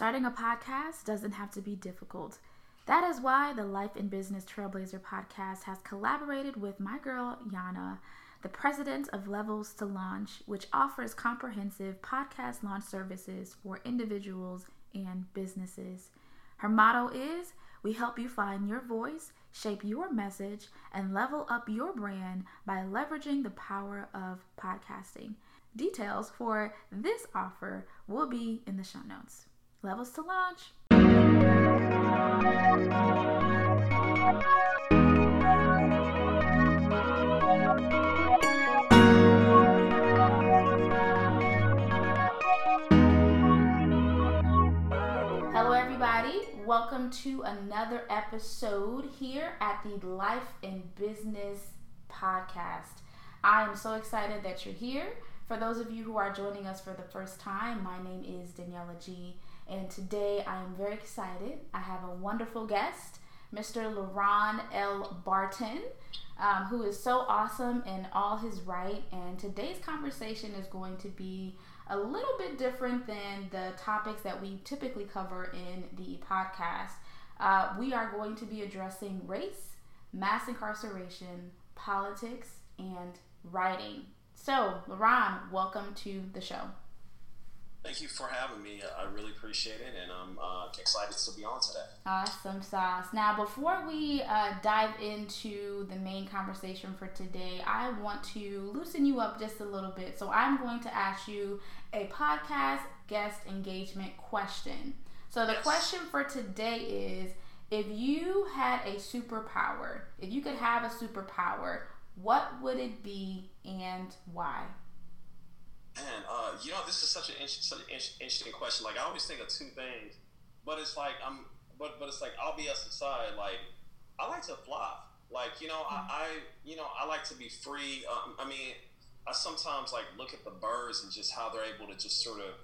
Starting a podcast doesn't have to be difficult. That is why the Life and Business Trailblazer podcast has collaborated with my girl, Yana, the president of Levels to Launch, which offers comprehensive podcast launch services for individuals and businesses. Her motto is We help you find your voice, shape your message, and level up your brand by leveraging the power of podcasting. Details for this offer will be in the show notes. Levels to launch. Hello, everybody. Welcome to another episode here at the Life and Business Podcast. I am so excited that you're here. For those of you who are joining us for the first time, my name is Daniela G. And today I am very excited. I have a wonderful guest, Mr. LeRon L. Barton, um, who is so awesome in all his right. And today's conversation is going to be a little bit different than the topics that we typically cover in the podcast. Uh, we are going to be addressing race, mass incarceration, politics, and writing. So, LeRon, welcome to the show. Thank you for having me. I really appreciate it, and I'm uh, excited to be on today. Awesome sauce. Now, before we uh, dive into the main conversation for today, I want to loosen you up just a little bit. So, I'm going to ask you a podcast guest engagement question. So, the yes. question for today is if you had a superpower, if you could have a superpower, what would it be and why? Man, uh, you know, this is such an, such an interesting question. Like, I always think of two things, but it's like I'm, but but it's like I'll be aside. Like, I like to fly. Like, you know, mm-hmm. I, I, you know, I like to be free. Um, I mean, I sometimes like look at the birds and just how they're able to just sort of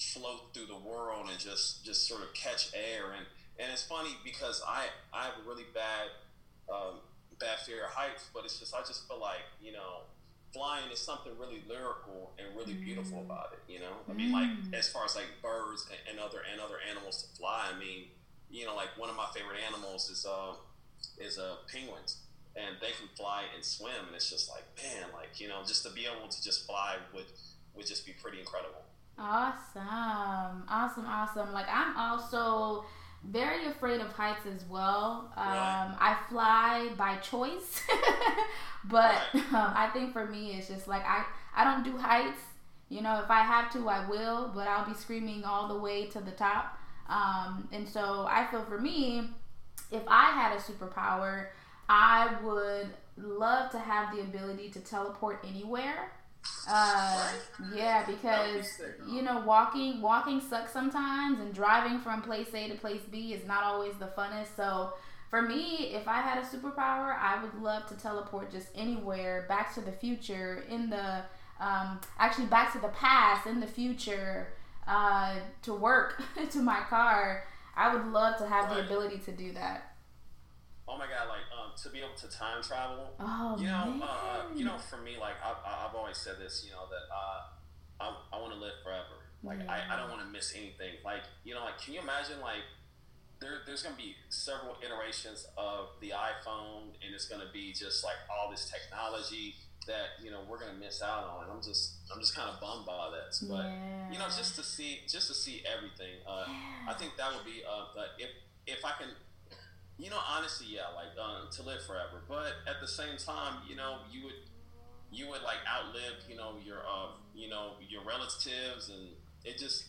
float through the world and just just sort of catch air and and it's funny because I I have a really bad um, bad fear of heights, but it's just I just feel like you know flying is something really lyrical and really mm. beautiful about it. You know, I mean, like mm. as far as like birds and, and, other and other animals to fly. I mean, you know, like one of my favorite animals is uh is uh penguins, and they can fly and swim, and it's just like man, like you know, just to be able to just fly would would just be pretty incredible. Awesome, awesome, awesome. Like I'm also very afraid of heights as well. Um, right. I fly by choice, but right. um, I think for me it's just like I I don't do heights. You know, if I have to, I will, but I'll be screaming all the way to the top. Um, and so I feel for me, if I had a superpower, I would love to have the ability to teleport anywhere. Uh, yeah, because you know, walking walking sucks sometimes, and driving from place A to place B is not always the funnest. So, for me, if I had a superpower, I would love to teleport just anywhere, back to the future, in the um, actually back to the past, in the future, uh, to work, to my car. I would love to have the ability to do that oh my god, like um, to be able to time travel. Oh you know, man. Uh, you know, for me, like I've, I've always said this, you know, that uh, I, I want to live forever. Like yeah. I, I don't want to miss anything. Like you know, like can you imagine like there, there's going to be several iterations of the iPhone, and it's going to be just like all this technology that you know we're going to miss out on. And I'm just I'm just kind of bummed by this, but yeah. you know, just to see just to see everything, uh, yeah. I think that would be uh, if if I can you know, honestly, yeah, like um, to live forever. But at the same time, you know, you would you would like outlive, you know, your uh, you know, your relatives, and it just,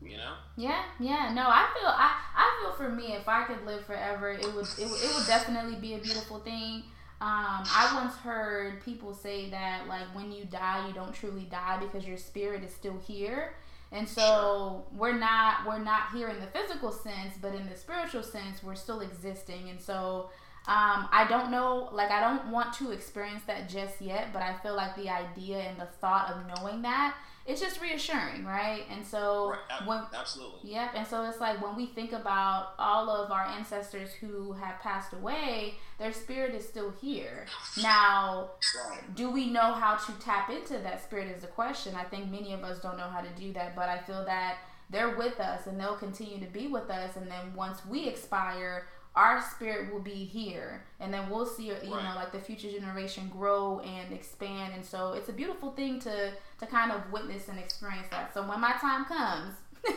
you know. Yeah, yeah. No, I feel I I feel for me, if I could live forever, it would it, would, it would definitely be a beautiful thing. Um, I once heard people say that like when you die, you don't truly die because your spirit is still here. And so sure. we're not we're not here in the physical sense, but in the spiritual sense, we're still existing. And so um, I don't know, like I don't want to experience that just yet, but I feel like the idea and the thought of knowing that it's just reassuring, right? And so right. when absolutely, yep. And so it's like when we think about all of our ancestors who have passed away, their spirit is still here. Now, right. do we know how to tap into that spirit? Is the question. I think many of us don't know how to do that, but I feel that they're with us and they'll continue to be with us. And then once we expire, our spirit will be here and then we'll see you right. know like the future generation grow and expand and so it's a beautiful thing to to kind of witness and experience that so when my time comes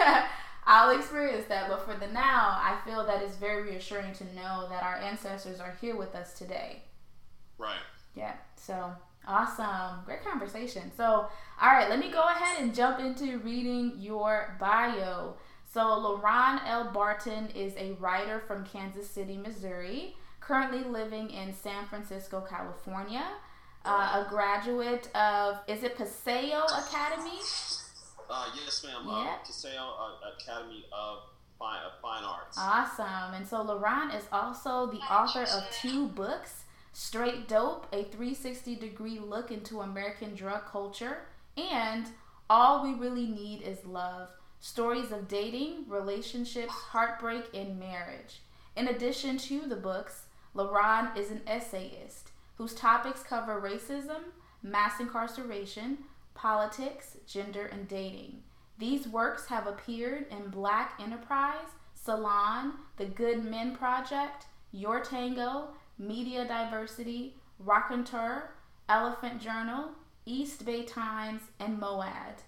I'll experience that. But for the now, I feel that it's very reassuring to know that our ancestors are here with us today. Right. Yeah. So awesome. Great conversation. So, all right, let me go ahead and jump into reading your bio. So, LeRon L. Barton is a writer from Kansas City, Missouri, currently living in San Francisco, California. Uh, a graduate of, is it Paseo Academy? Uh, yes, ma'am. Uh, yep. Uh, Paseo Academy of Fine, Fine Arts. Awesome. And so LeRon is also the author of two books Straight Dope, a 360 degree look into American drug culture, and All We Really Need Is Love stories of dating, relationships, heartbreak, and marriage. In addition to the books, LeRon is an essayist whose topics cover racism, mass incarceration, politics, gender, and dating. These works have appeared in Black Enterprise, Salon, The Good Men Project, Your Tango, Media Diversity, Raconteur, Elephant Journal, East Bay Times, and MoAD.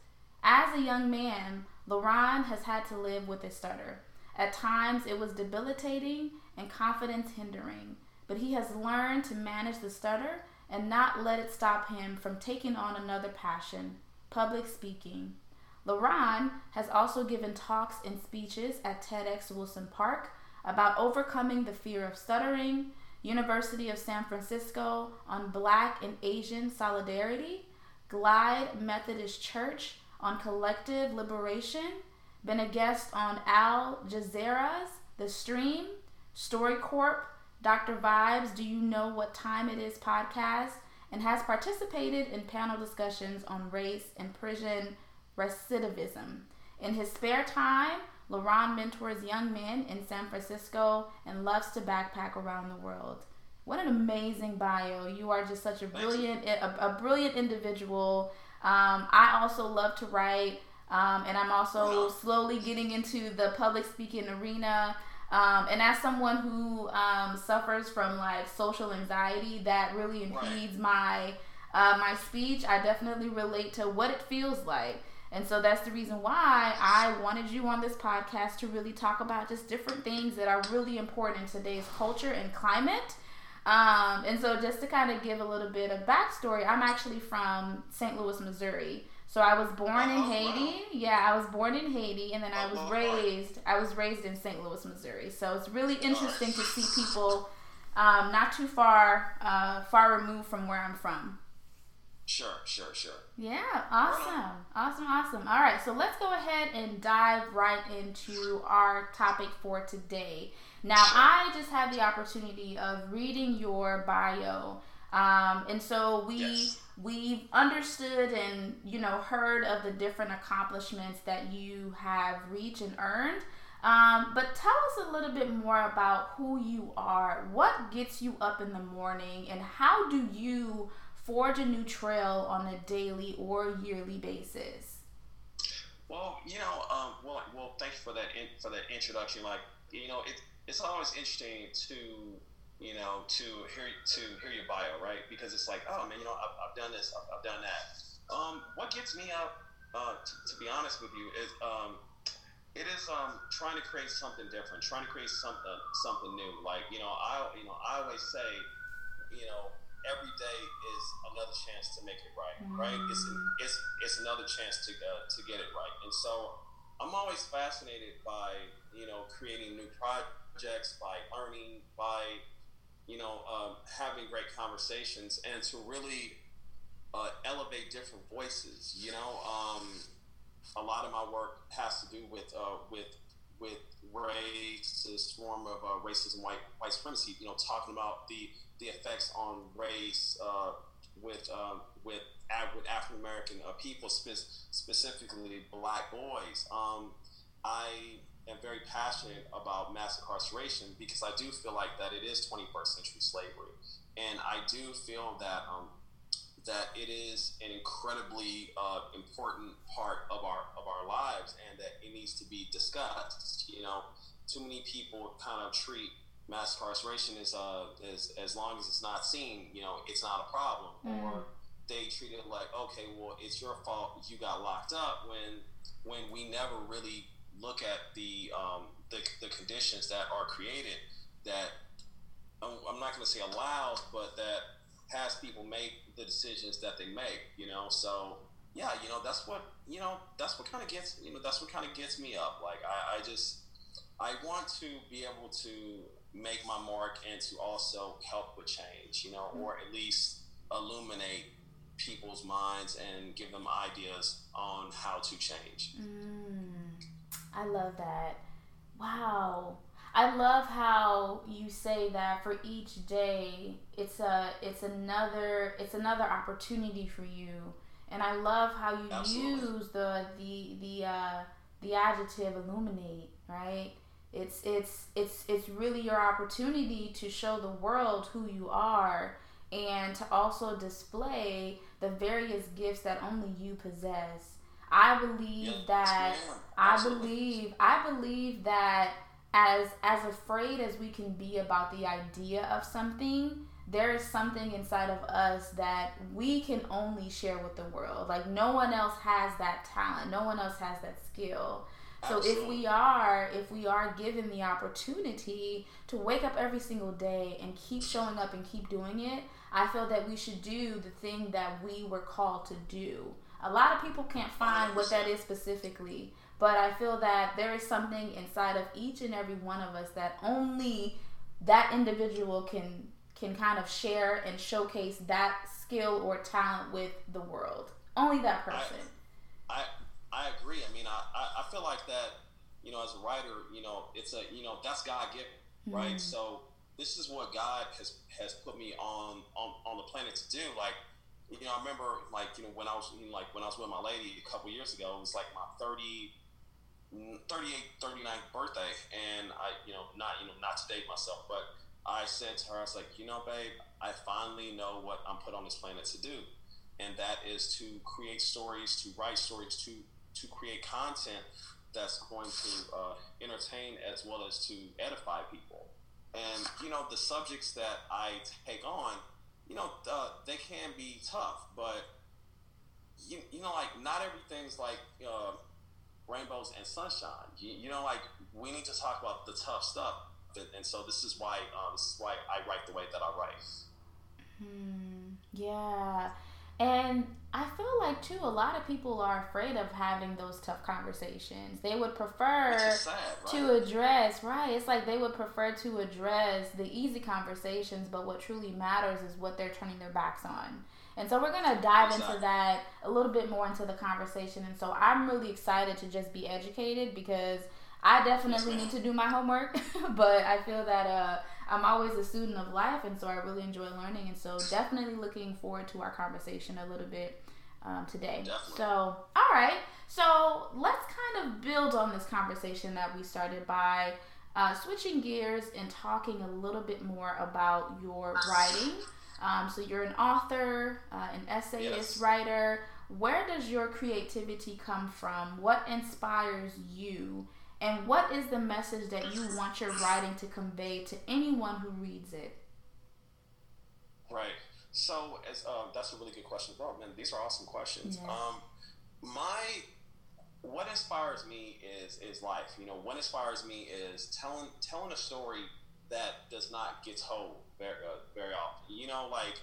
As a young man, LeRon has had to live with a stutter. At times, it was debilitating and confidence hindering, but he has learned to manage the stutter and not let it stop him from taking on another passion public speaking. LeRon has also given talks and speeches at TEDx Wilson Park about overcoming the fear of stuttering, University of San Francisco on Black and Asian solidarity, Glide Methodist Church on collective liberation, been a guest on Al Jazeera's The Stream, StoryCorps, Dr. Vibes, Do You Know What Time It Is podcast, and has participated in panel discussions on race and prison recidivism. In his spare time, LeRon mentors young men in San Francisco and loves to backpack around the world. What an amazing bio! You are just such a brilliant, a, a brilliant individual. Um, I also love to write, um, and I'm also slowly getting into the public speaking arena. Um, and as someone who um, suffers from like social anxiety, that really impedes my uh, my speech. I definitely relate to what it feels like. And so that's the reason why I wanted you on this podcast to really talk about just different things that are really important in today's culture and climate. Um, and so just to kind of give a little bit of backstory, I'm actually from St. Louis, Missouri. So I was born in oh, Haiti. Yeah, I was born in Haiti, and then I was raised. I was raised in St. Louis, Missouri. So it's really interesting to see people um, not too far uh, far removed from where I'm from. Sure, sure, sure. Yeah, awesome, awesome, awesome. All right, so let's go ahead and dive right into our topic for today. Now. I just had the opportunity of reading your bio, um, and so we. Yes we've understood and you know heard of the different accomplishments that you have reached and earned um, but tell us a little bit more about who you are what gets you up in the morning and how do you forge a new trail on a daily or yearly basis well you know um, well, well thank you for that in, for that introduction like you know it, it's always interesting to you know, to hear to hear your bio, right? Because it's like, oh man, you know, I've, I've done this, I've, I've, done that. Um, what gets me up, uh, t- to be honest with you, is um, it is um, trying to create something different, trying to create something something new. Like you know, I you know I always say, you know, every day is another chance to make it right, mm. right? It's an, it's it's another chance to uh, to get it right, and so I'm always fascinated by you know creating new projects, by learning, by you know, um, having great conversations and to really uh, elevate different voices. You know, um, a lot of my work has to do with uh, with with race, this form of uh, racism, white white supremacy. You know, talking about the the effects on race uh, with um, with with African American uh, people, spe- specifically Black boys. Um, I am very passionate about mass incarceration because I do feel like that it is 21st century slavery, and I do feel that um, that it is an incredibly uh, important part of our of our lives, and that it needs to be discussed. You know, too many people kind of treat mass incarceration as uh as as long as it's not seen, you know, it's not a problem, mm. or they treat it like, okay, well, it's your fault you got locked up when when we never really look at the um, the, the conditions that are created that I'm not going to say allows, but that has people make the decisions that they make. You know, so yeah, you know that's what you know that's what kind of gets you know that's what kind of gets me up. Like I, I just I want to be able to make my mark and to also help with change. You know, or at least illuminate people's minds and give them ideas on how to change. Mm, I love that. Wow. I love how you say that for each day it's a it's another it's another opportunity for you. And I love how you Absolutely. use the the the uh the adjective illuminate, right? It's it's it's it's really your opportunity to show the world who you are and to also display the various gifts that only you possess. I believe that I believe I believe that as as afraid as we can be about the idea of something, there is something inside of us that we can only share with the world. Like no one else has that talent. No one else has that skill. So Absolutely. if we are if we are given the opportunity to wake up every single day and keep showing up and keep doing it, I feel that we should do the thing that we were called to do. A lot of people can't find what that is specifically, but I feel that there is something inside of each and every one of us that only that individual can can kind of share and showcase that skill or talent with the world. Only that person. I I, I agree. I mean, I, I feel like that. You know, as a writer, you know, it's a you know that's God given, mm-hmm. right? So this is what God has has put me on on, on the planet to do. Like, you know, I remember like you know when I was like when I was with my lady a couple years ago, it was like my 30 38th, 39th birthday, and I, you know, not, you know, not to date myself, but I said to her, I was like, you know, babe, I finally know what I'm put on this planet to do, and that is to create stories, to write stories, to to create content that's going to uh, entertain as well as to edify people. And you know, the subjects that I take on, you know, uh, they can be tough, but you, you know, like not everything's like. Uh, rainbows and sunshine. You, you know, like we need to talk about the tough stuff, and so this is why uh, this is why I write the way that I write. Hmm. Yeah. And I feel like too, a lot of people are afraid of having those tough conversations. They would prefer sad, right? to address, right? It's like they would prefer to address the easy conversations, but what truly matters is what they're turning their backs on. And so we're going to dive exactly. into that a little bit more into the conversation. And so I'm really excited to just be educated because I definitely yes, need to do my homework, but I feel that uh, I'm always a student of life, and so I really enjoy learning. And so definitely looking forward to our conversation a little bit um, today. Definitely. So, all right. So let's kind of build on this conversation that we started by uh, switching gears and talking a little bit more about your writing. Um, so you're an author, uh, an essayist, yes. writer. Where does your creativity come from? What inspires you? And what is the message that you want your writing to convey to anyone who reads it? Right. So, as uh, that's a really good question, bro. Man, these are awesome questions. Yeah. Um, my what inspires me is is life. You know, what inspires me is telling telling a story that does not get told very uh, very often. You know, like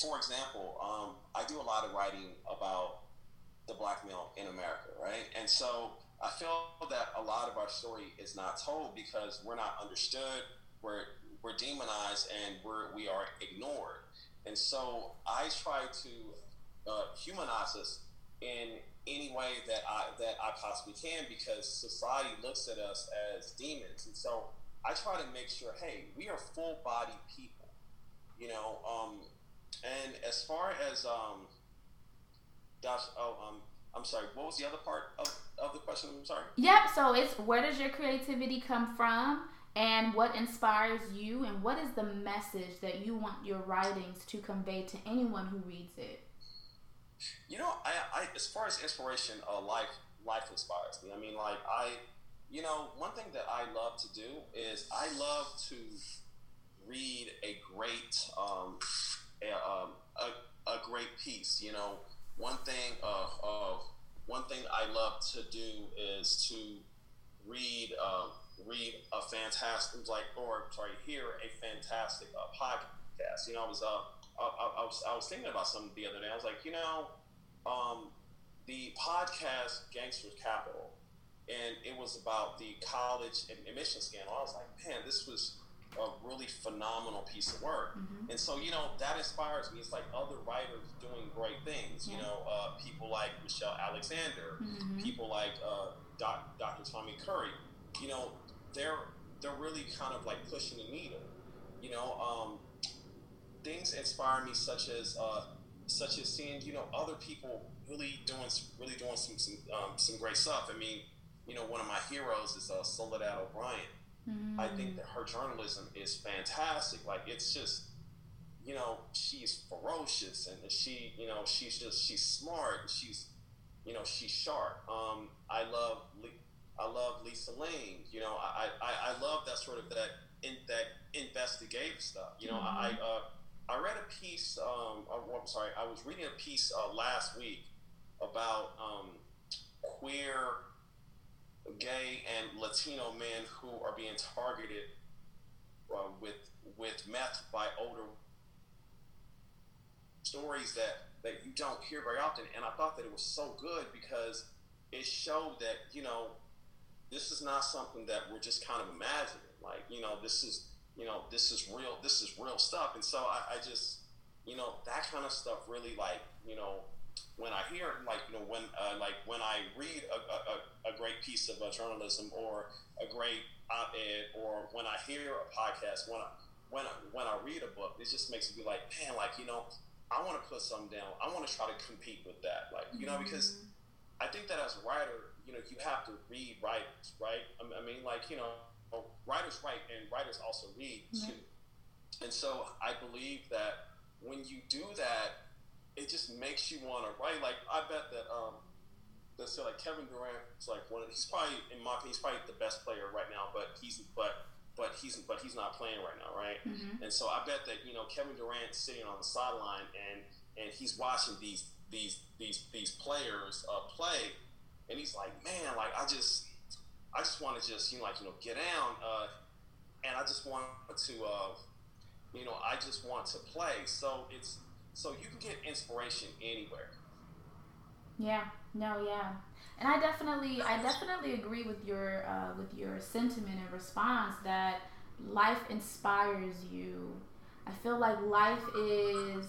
for example, um, I do a lot of writing about the black male in America, right? And so I feel that a lot of our story is not told because we're not understood, we're we're demonized, and we're we are ignored. And so I try to uh, humanize us in any way that I that I possibly can because society looks at us as demons, and so I try to make sure, hey, we are full body people, you know. Um, and as far as um, Josh, oh, um, I'm sorry. What was the other part of, of the question? I'm sorry. Yep. So it's where does your creativity come from, and what inspires you, and what is the message that you want your writings to convey to anyone who reads it? You know, I, I as far as inspiration, uh, life life inspires me. I mean, like I, you know, one thing that I love to do is I love to read a great um, a, um, a, a great piece. You know, one thing of, uh, one thing I love to do is to read uh, read a fantastic like or sorry hear a fantastic uh, podcast. You know, I was uh I, I, was I was thinking about something the other day. I was like, you know, um, the podcast Gangsters Capital, and it was about the college and admission scandal. I was like, man, this was a really phenomenal piece of work. Mm-hmm. And so, you know, that inspires me. It's like other writers doing great things. Yeah. You know, uh, people like Michelle Alexander, mm-hmm. people like uh, Doc, Dr. Tommy Curry. You know, they're they're really kind of like pushing the needle. You know, um, things inspire me, such as uh, such as seeing you know other people really doing really doing some some, um, some great stuff. I mean, you know, one of my heroes is uh, Soledad O'Brien. Mm. I think that her journalism is fantastic. Like it's just, you know, she's ferocious and she, you know, she's just she's smart. And She's, you know, she's sharp. Um, I love I love Lisa Ling. You know, I, I, I love that sort of that in that investigative stuff. You know, mm-hmm. I uh, I read a piece. Um, uh, I'm sorry, I was reading a piece uh, last week about um, gay and Latino men who are being targeted uh, with with meth by older stories that that you don't hear very often. And I thought that it was so good because it showed that you know this is not something that we're just kind of imagining. Like you know this is you know this is real this is real stuff. And so I, I just you know that kind of stuff really like you know when I hear like you know when uh, like when I read a, a, a great piece of uh, journalism or a great op-ed or when I hear a podcast when I, when I, when I read a book it just makes me be like man like you know I want to put something down I want to try to compete with that like you know because mm-hmm. I think that as a writer you know you have to read writers right I mean like you know writers write and writers also read mm-hmm. too and so I believe that when you do that it just makes you want to write. Like I bet that um, let's say like Kevin Durant is like one. Of, he's probably in my opinion, he's probably the best player right now. But he's but but he's but he's not playing right now, right? Mm-hmm. And so I bet that you know Kevin Durant sitting on the sideline and and he's watching these these these these players uh, play, and he's like, man, like I just I just want to just you know like you know get down, uh, and I just want to uh, you know I just want to play. So it's so you can get inspiration anywhere. Yeah. No. Yeah. And I definitely, I definitely agree with your uh, with your sentiment and response that life inspires you. I feel like life is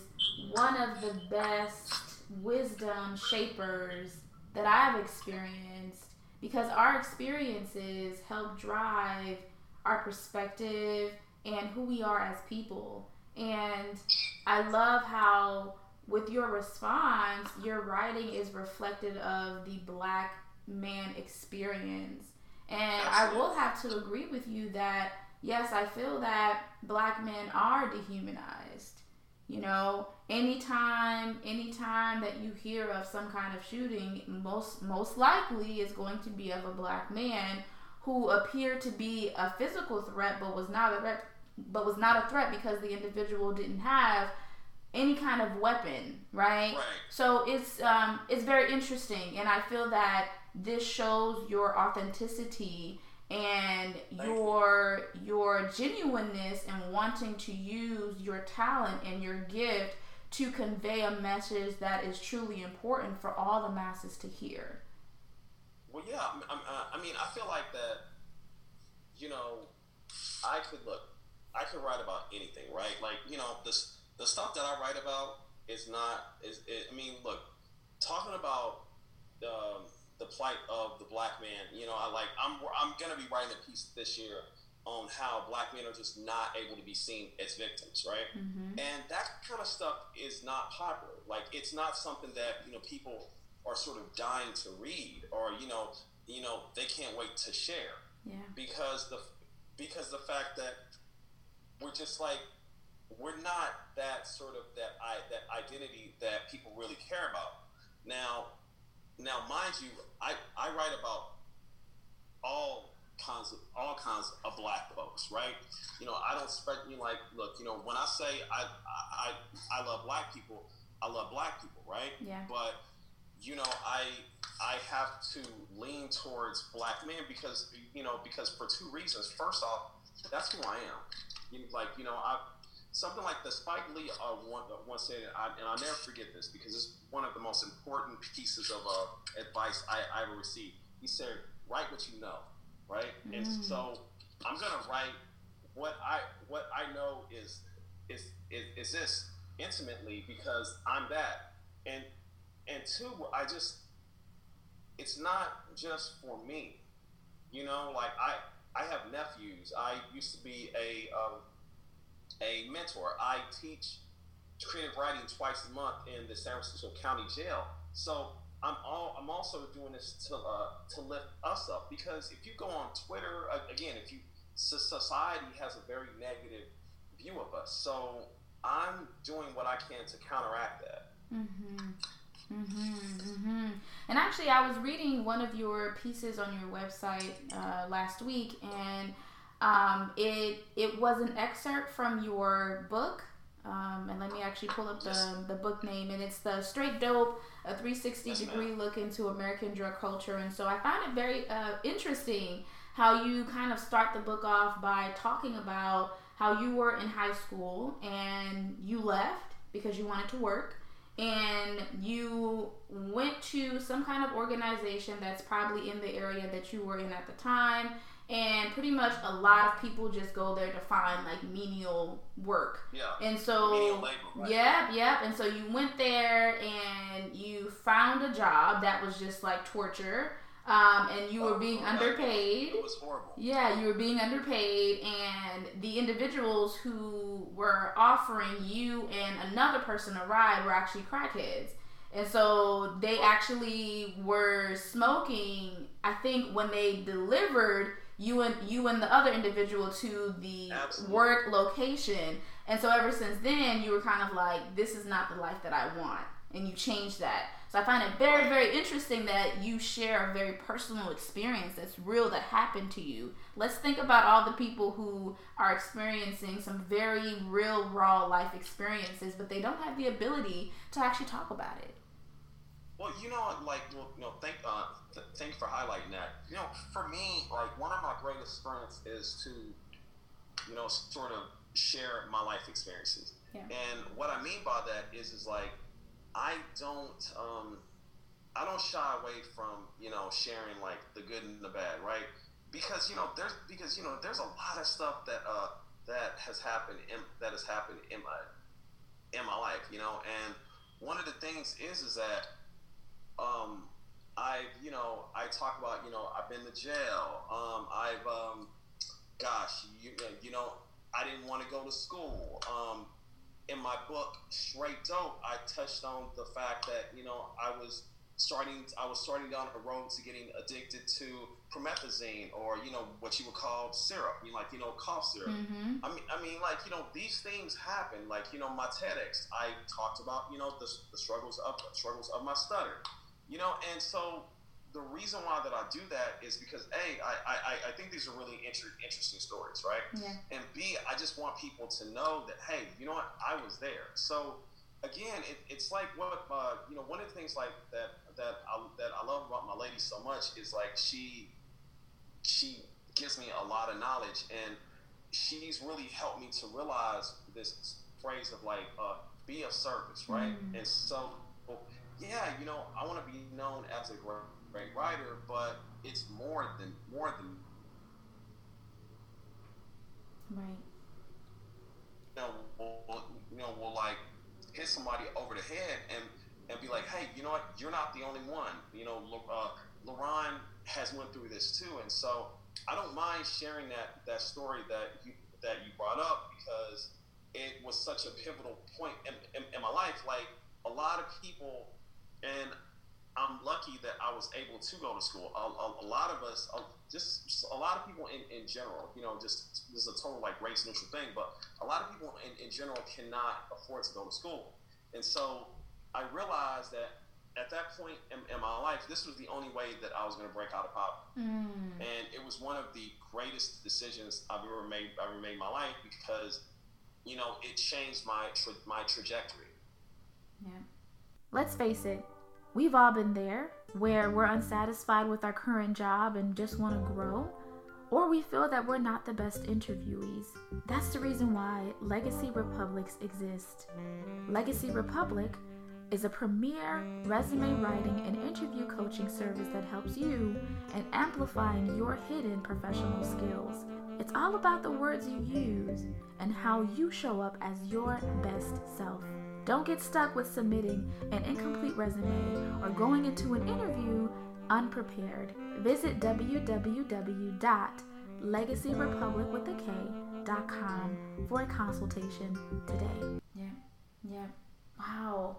one of the best wisdom shapers that I've experienced because our experiences help drive our perspective and who we are as people. And I love how, with your response, your writing is reflective of the black man experience. And I will have to agree with you that, yes, I feel that black men are dehumanized. You know, anytime anytime that you hear of some kind of shooting, most most likely is going to be of a black man who appeared to be a physical threat but was not a threat but was not a threat because the individual didn't have any kind of weapon, right? right. So it's um, it's very interesting, and I feel that this shows your authenticity and Thank your you. your genuineness and wanting to use your talent and your gift to convey a message that is truly important for all the masses to hear. Well, yeah, I mean, I feel like that. You know, I could look I could write about anything, right? Like you know, this the stuff that I write about is not is. It, I mean, look, talking about um, the plight of the black man. You know, I like I'm I'm gonna be writing a piece this year on how black men are just not able to be seen as victims, right? Mm-hmm. And that kind of stuff is not popular. Like it's not something that you know people are sort of dying to read, or you know, you know they can't wait to share. Yeah. Because the because the fact that we're just like we're not that sort of that I that identity that people really care about. Now, now, mind you, I I write about all kinds of all kinds of black folks, right? You know, I don't spread you like look, you know, when I say I I I love black people, I love black people, right? Yeah. But you know, I I have to lean towards black men because you know because for two reasons. First off, that's who I am. You, like you know, I something like the Spike Lee uh, one, uh, once said, I, and I'll never forget this because it's one of the most important pieces of uh, advice I, I ever received. He said, "Write what you know." right? Mm. And so I'm gonna write what I what I know is is is, is this intimately because I'm that, and and two, I just it's not just for me, you know. Like I I have nephews. I used to be a um, a mentor. I teach creative writing twice a month in the San Francisco County Jail. So I'm all I'm also doing this to uh, to lift us up because if you go on Twitter again, if you society has a very negative view of us, so I'm doing what I can to counteract that. Mm-hmm. Mm-hmm, mm-hmm. And actually, I was reading one of your pieces on your website uh, last week, and um, it it was an excerpt from your book. Um, and let me actually pull up the, the book name, and it's the Straight Dope a 360 yes, degree ma'am. look into American drug culture. And so I found it very uh, interesting how you kind of start the book off by talking about how you were in high school and you left because you wanted to work and you went to some kind of organization that's probably in the area that you were in at the time and pretty much a lot of people just go there to find like menial work. Yeah. And so labor, right? Yep, yep. And so you went there and you found a job that was just like torture. Um, and you were being underpaid. It was horrible. Yeah, you were being underpaid, and the individuals who were offering you and another person a ride were actually crackheads. And so they actually were smoking. I think when they delivered, you and you and the other individual to the Absolutely. work location. And so ever since then, you were kind of like, this is not the life that I want, and you change that. So I find it very, very interesting that you share a very personal experience that's real that happened to you. Let's think about all the people who are experiencing some very real, raw life experiences, but they don't have the ability to actually talk about it. Well, you know, like, well, you know, thank, uh, th- thank you for highlighting that. You know, for me, like, one of my greatest strengths is to, you know, sort of share my life experiences. Yeah. And what I mean by that is, is like, I don't, um, I don't shy away from, you know, sharing like the good and the bad, right? Because you know, there's because you know, there's a lot of stuff that uh that has happened in that has happened in my in my life, you know, and one of the things is is that um, I've, you know, I talk about, you know, I've been to jail. Um, I've, um, gosh, you, you know, I didn't want to go to school. Um, in my book, Straight Dope, I touched on the fact that, you know, I was starting, I was starting down a road to getting addicted to promethazine or, you know, what you would call syrup, you know, like, you know, cough syrup. Mm-hmm. I mean, I mean, like, you know, these things happen. Like, you know, my TEDx, I talked about, you know, the, the struggles of, struggles of my stutter you know, and so the reason why that I do that is because a I, I, I think these are really inter- interesting stories, right? Yeah. And b I just want people to know that hey, you know what, I was there. So again, it, it's like what uh, you know. One of the things like that that I, that I love about my lady so much is like she she gives me a lot of knowledge and she's really helped me to realize this phrase of like uh, be of service, right? Mm. And so yeah, you know, I want to be known as a great, great writer, but it's more than more than right. You know, we'll, you know, we'll like hit somebody over the head and and be like, hey, you know what? You're not the only one. You know, uh, has went through this too, and so I don't mind sharing that that story that you that you brought up because it was such a pivotal point in, in, in my life. Like a lot of people and I'm lucky that I was able to go to school. A, a, a lot of us, uh, just, just, a lot of people in, in general, you know, just this is a total like race neutral thing, but a lot of people in, in general cannot afford to go to school. And so I realized that at that point in, in my life, this was the only way that I was going to break out of poverty. Mm. And it was one of the greatest decisions I've ever made, I've ever made in my life because, you know, it changed my, tra- my trajectory. Yeah. Let's face it, We've all been there where we're unsatisfied with our current job and just want to grow, or we feel that we're not the best interviewees. That's the reason why Legacy Republiks exist. Legacy Republik is a premier resume writing and interview coaching service that helps you in amplifying your hidden professional skills. It's all about the words you use and how you show up as your best self. Don't get stuck with submitting an incomplete resume or going into an interview unprepared. Visit www.legacyrepublicwithak.com for a consultation today. Yeah. Yeah. Wow.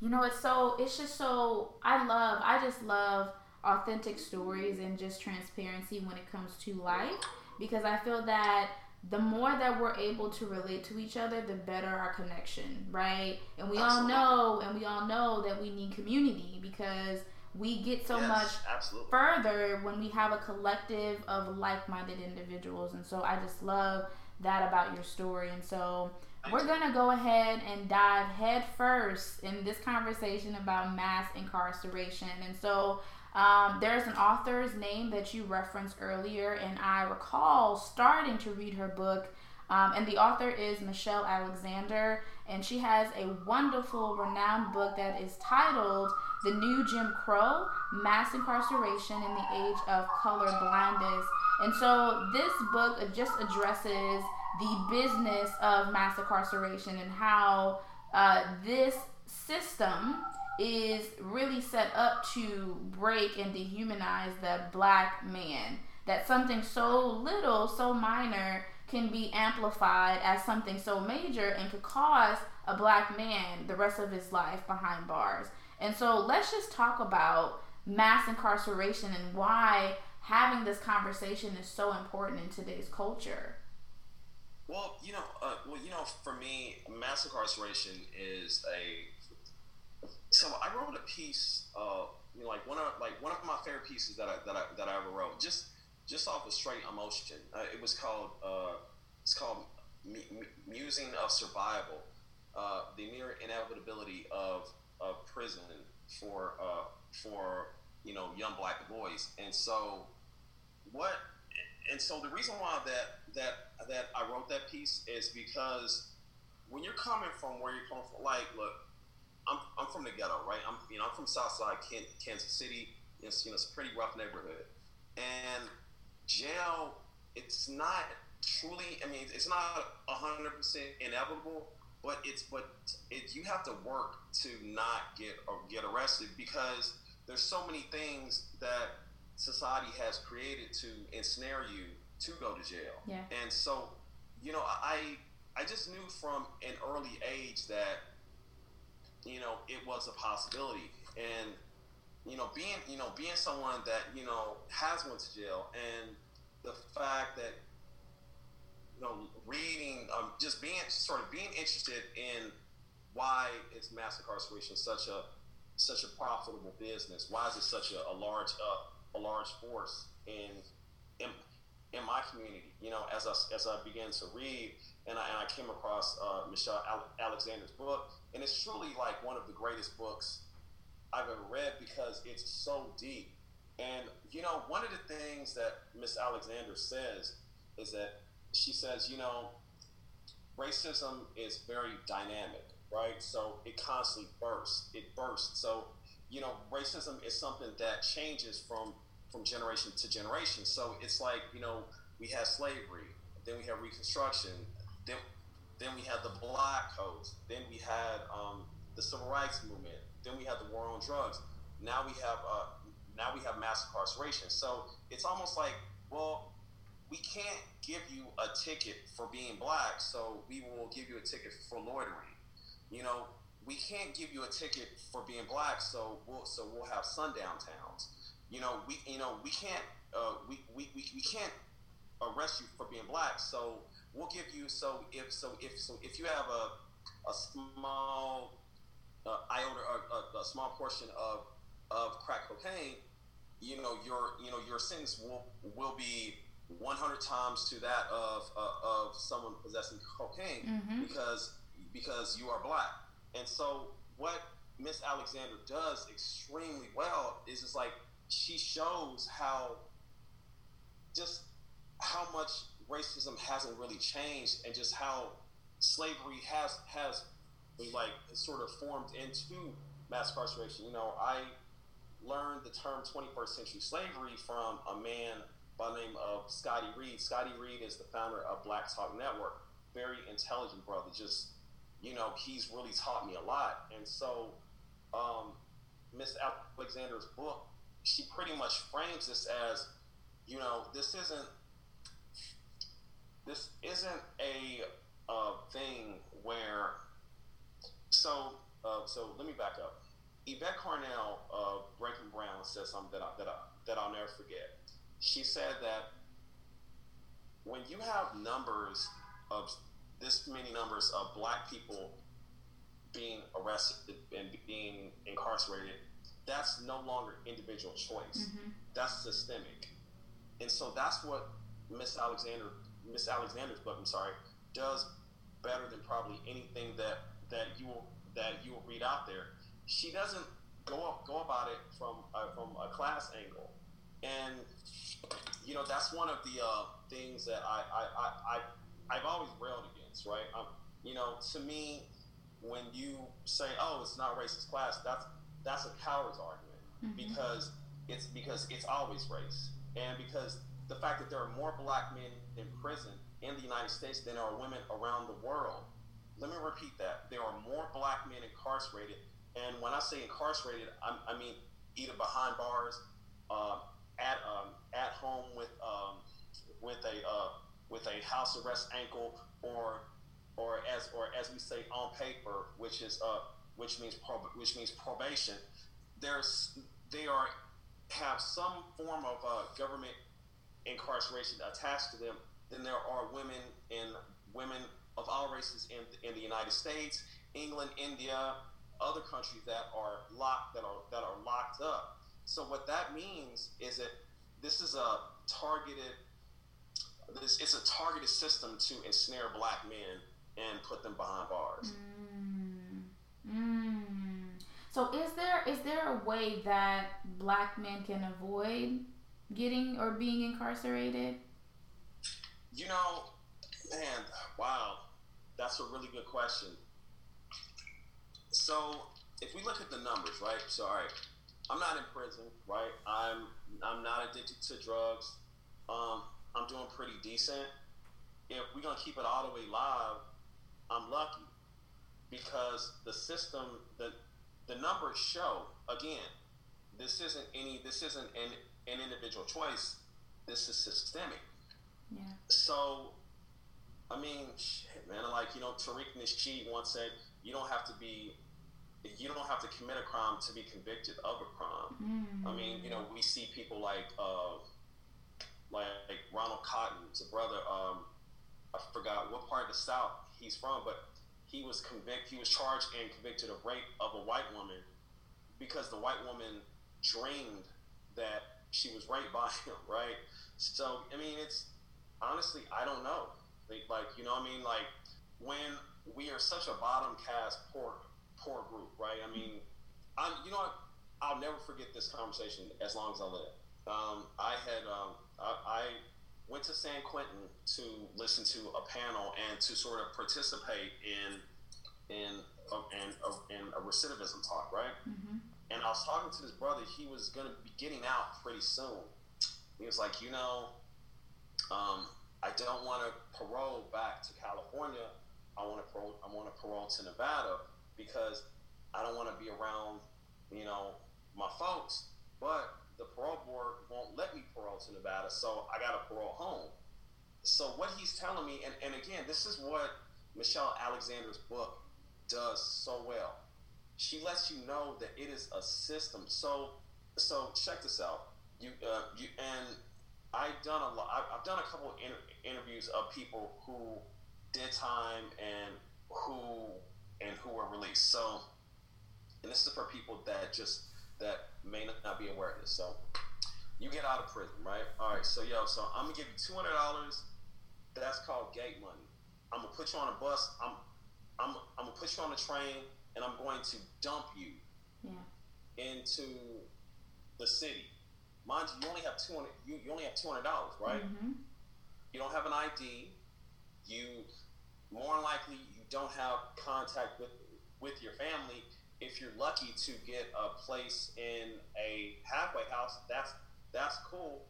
You know, it's so, it's just so, I love, I just love authentic stories and just transparency when it comes to life because I feel that the more that we're able to relate to each other, the better our connection, right? And we absolutely. all know, and we all know that we need community because we get so yes, much absolutely. further when we have a collective of like-minded individuals. And so I just love that about your story. And so we're gonna go ahead and dive head first in this conversation about mass incarceration. And so um, there's an author's name that you referenced earlier, and I recall starting to read her book. Um, and the author is Michelle Alexander, and she has a wonderful, renowned book that is titled The New Jim Crow Mass Incarceration in the Age of Color Blindness. And so this book just addresses the business of mass incarceration and how uh, this system is really set up to break and dehumanize the black man. That something so little, so minor, can be amplified as something so major and could cause a black man the rest of his life behind bars. And so let's just talk about mass incarceration and why having this conversation is so important in today's culture. Well, you know, uh, well, you know, for me, mass incarceration is a so I wrote a piece, uh, you know, like one of like one of my favorite pieces that I that I, that I ever wrote, just just off of straight emotion. Uh, it was called uh, it's called Musing of Survival, uh, the near inevitability of of prison for uh, for you know young black boys. And so what? And so the reason why that that that I wrote that piece is because when you're coming from where you're coming from, like look I'm, I'm from the ghetto, right? I'm you know I'm from Southside Kansas City. It's you know it's a pretty rough neighborhood, and jail it's not truly. I mean it's not hundred percent inevitable, but it's but it you have to work to not get or get arrested because there's so many things that society has created to ensnare you to go to jail. Yeah. And so you know I I just knew from an early age that you know, it was a possibility. And, you know, being, you know, being someone that, you know, has went to jail and the fact that, you know, reading, um, just being, sort of being interested in why is mass incarceration such a, such a profitable business? Why is it such a, a large, uh, a large force in, in, in my community? You know, as I, as I began to read, and I, and I came across uh, Michelle Alexander's book, and it's truly like one of the greatest books I've ever read because it's so deep. And you know, one of the things that Miss Alexander says is that she says, you know, racism is very dynamic, right? So it constantly bursts. It bursts. So you know, racism is something that changes from from generation to generation. So it's like you know, we have slavery, then we have Reconstruction, then then we had the Black Codes. Then we had um, the Civil Rights Movement. Then we had the war on drugs. Now we have uh, now we have mass incarceration. So it's almost like, well, we can't give you a ticket for being black, so we will give you a ticket for loitering. You know, we can't give you a ticket for being black, so we'll so we'll have sundown towns. You know, we you know we can't uh, we, we, we, we can't arrest you for being black, so we'll give you so if so if so if you have a a small uh, iota a, a small portion of of crack cocaine, you know your you know your sentence will will be 100 times to that of uh, of someone possessing cocaine mm-hmm. because because you are black. And so what Miss Alexander does extremely well is just like she shows how just how much racism hasn't really changed and just how slavery has has like sort of formed into mass incarceration. You know, I learned the term 21st century slavery from a man by the name of Scotty Reed. Scotty Reed is the founder of Black Talk Network. Very intelligent brother. Just, you know, he's really taught me a lot. And so, um, Miss Alexander's book, she pretty much frames this as, you know, this isn't this isn't a uh, thing where so uh, so let me back up. Yvette Carnell of Breaking Brown said something that I, that I, that I'll never forget she said that when you have numbers of this many numbers of black people being arrested and being incarcerated, that's no longer individual choice. Mm-hmm. That's systemic. And so that's what Miss Alexander Miss Alexander's book, I'm sorry, does better than probably anything that that you will that you will read out there. She doesn't go up, go about it from from a class angle. And you know, that's one of the uh, things that I, I, I, I, have always railed against, right? Um, you know, to me, when you say, "Oh, it's not racist class," that's that's a coward's argument mm-hmm. because it's because it's always race, and because the fact that there are more black men in prison in the United States than there are women around the world. Let me repeat that: there are more black men incarcerated, and when I say incarcerated, I, I mean either behind bars. Uh, at um, at home with um, with a uh, with a house arrest ankle or or as or as we say on paper, which is uh, which means prob- which means probation. There's they are have some form of uh, government incarceration attached to them. than there are women and women of all races in in the United States, England, India, other countries that are locked that are that are locked up so what that means is that this is a targeted this it's a targeted system to ensnare black men and put them behind bars. Mm. Mm. So is there is there a way that black men can avoid getting or being incarcerated? You know, man, wow. That's a really good question. So if we look at the numbers, right? So all right, I'm not in prison, right? I'm I'm not addicted to drugs. Um, I'm doing pretty decent. If we're gonna keep it all the way live, I'm lucky because the system, the the numbers show again. This isn't any. This isn't an an individual choice. This is systemic. Yeah. So, I mean, shit, man. Like you know, Tariq Nasheed once said, "You don't have to be you don't have to commit a crime to be convicted of a crime. Mm. I mean, you know, we see people like uh, like Ronald Cotton's a brother. Um, I forgot what part of the South he's from, but he was convicted. He was charged and convicted of rape of a white woman because the white woman dreamed that she was right by him. Right. So I mean, it's honestly, I don't know. Like, like you know, I mean, like when we are such a bottom cast poor poor group, right? I mean, I you know what? I'll never forget this conversation as long as I live. Um, I had um, I, I, went to San Quentin to listen to a panel and to sort of participate in in a, in, a, in a recidivism talk, right? Mm-hmm. And I was talking to this brother. He was going to be getting out pretty soon. He was like, you know, um, I don't want to parole back to California. I want to parole. I want to parole to Nevada because I don't want to be around, you know, my folks. But the parole board won't let me parole to Nevada, so I got to parole home. So what he's telling me, and, and again, this is what Michelle Alexander's book does so well. She lets you know that it is a system. So, so check this out. You, uh, you, and I've done a lot. I've done a couple of inter- interviews of people who did time and who and who were released. So, and this is for people that just that may not be aware of this. So, you get out of prison, right? All right. So, yo, so I'm gonna give you two hundred dollars. That's called gate money. I'm gonna put you on a bus. I'm, I'm, I'm gonna put you on a train, and I'm going to dump you Yeah. into the city. Mind you, you only have two hundred. You, you only have two hundred dollars, right? Mm-hmm. You don't have an ID. You more likely you don't have contact with with your family. If you're lucky to get a place in a halfway house, that's that's cool.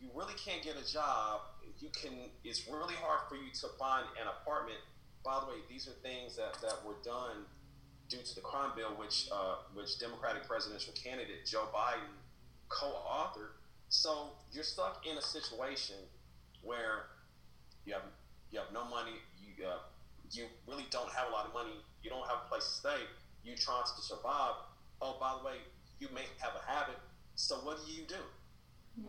You really can't get a job. You can. It's really hard for you to find an apartment. By the way, these are things that, that were done due to the crime bill, which uh, which Democratic presidential candidate Joe Biden co-authored. So you're stuck in a situation where you have you have no money. You uh, you really don't have a lot of money. You don't have a place to stay. You trying to survive. Oh, by the way, you may have a habit. So what do you do? Yeah.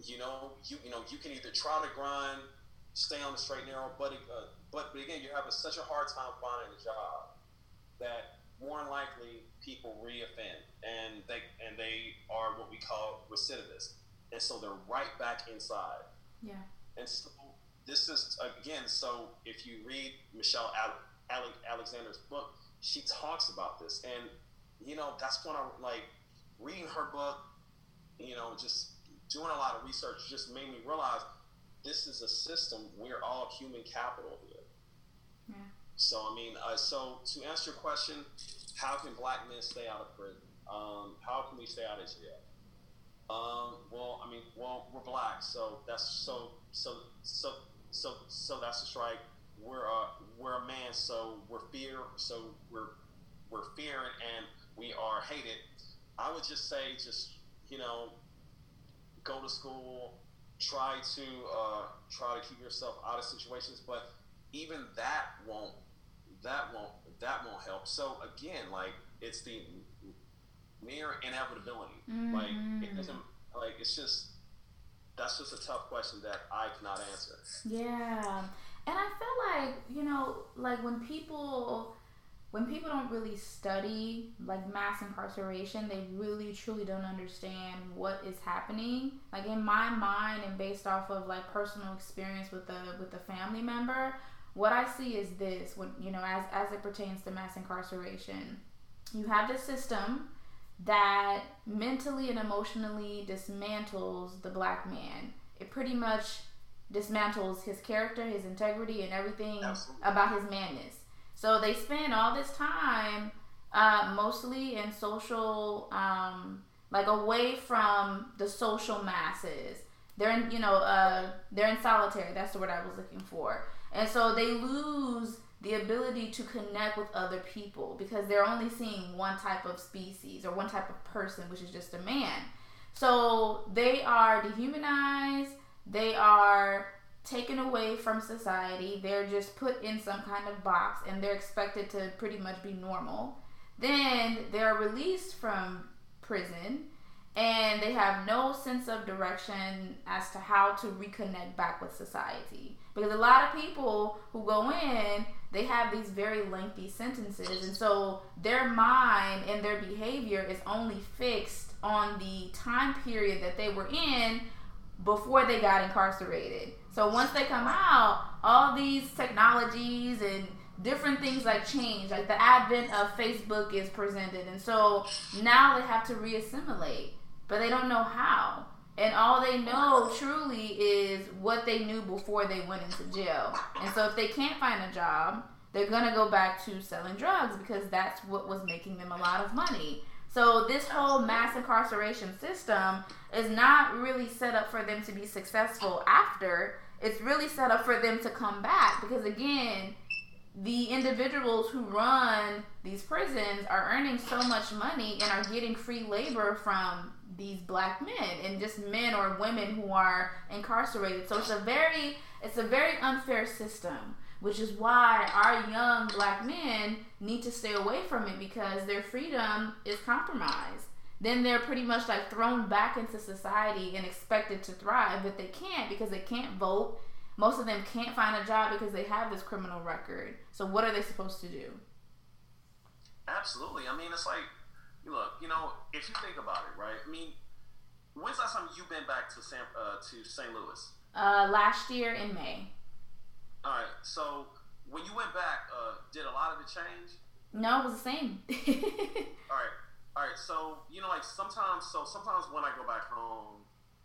You know, you you know you can either try to grind, stay on the straight and narrow, but uh, but but again, you're having such a hard time finding a job that more than likely people reoffend and they and they are what we call recidivists, and so they're right back inside. Yeah. And so this is again. So if you read Michelle Ale- Alexander's book, she talks about this, and you know that's when I like reading her book. You know, just doing a lot of research just made me realize this is a system. We're all human capital here. Yeah. So I mean, uh, so to answer your question, how can black men stay out of prison? Um, how can we stay out of jail? Um, well, I mean, well, we're black, so that's so so so so so that's just right. We're a we're a man, so we're fear, so we're we're fearing, and we are hated. I would just say, just you know, go to school, try to uh, try to keep yourself out of situations, but even that won't that won't that won't help. So again, like it's the near inevitability. Mm-hmm. Like it doesn't like it's just that's just a tough question that I cannot answer. Yeah. And I feel like, you know, like when people when people don't really study like mass incarceration, they really truly don't understand what is happening. Like in my mind and based off of like personal experience with a with a family member, what I see is this when you know, as as it pertains to mass incarceration. You have this system that mentally and emotionally dismantles the black man. It pretty much dismantles his character, his integrity, and everything Absolutely. about his manness. So they spend all this time, uh, mostly in social, um, like away from the social masses. They're in, you know, uh, they're in solitary. That's the word I was looking for. And so they lose the ability to connect with other people because they're only seeing one type of species or one type of person, which is just a man. So they are dehumanized. They are taken away from society. They're just put in some kind of box and they're expected to pretty much be normal. Then they're released from prison and they have no sense of direction as to how to reconnect back with society. Because a lot of people who go in, they have these very lengthy sentences, and so their mind and their behavior is only fixed on the time period that they were in before they got incarcerated. So once they come out, all these technologies and different things like change, like the advent of Facebook is presented, and so now they have to reassimilate, but they don't know how. And all they know truly is what they knew before they went into jail. And so if they can't find a job, they're gonna go back to selling drugs because that's what was making them a lot of money. So this whole mass incarceration system is not really set up for them to be successful after. It's really set up for them to come back because again, the individuals who run these prisons are earning so much money and are getting free labor from these black men and just men or women who are incarcerated. So it's a very it's a very unfair system. which is why our young black men need to stay away from it because their freedom is compromised. Then they're pretty much like thrown back into society and expected to thrive, but they can't because they can't vote. Most of them can't find a job because they have this criminal record. So what are they supposed to do? Absolutely. I mean, it's like, look, you know, if you think about it, right? I mean, when's the last time you've been back to San uh, to St. Louis? Uh, last year in May. All right. So when you went back, uh, did a lot of it change? No, it was the same. all right. All right. So you know, like sometimes, so sometimes when I go back home,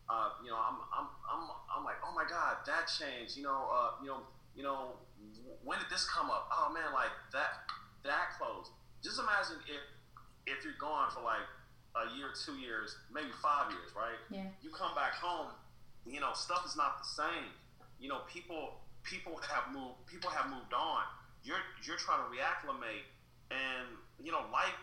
uh, you know, I'm, I'm, I'm, I'm like, oh my God, that changed. You know, uh, you know, you know, when did this come up? Oh man, like that, that closed. Just imagine if, if you're gone for like a year, two years, maybe five years, right? Yeah. You come back home, you know, stuff is not the same. You know, people, people have moved, people have moved on. You're, you're trying to reacclimate, and you know, life,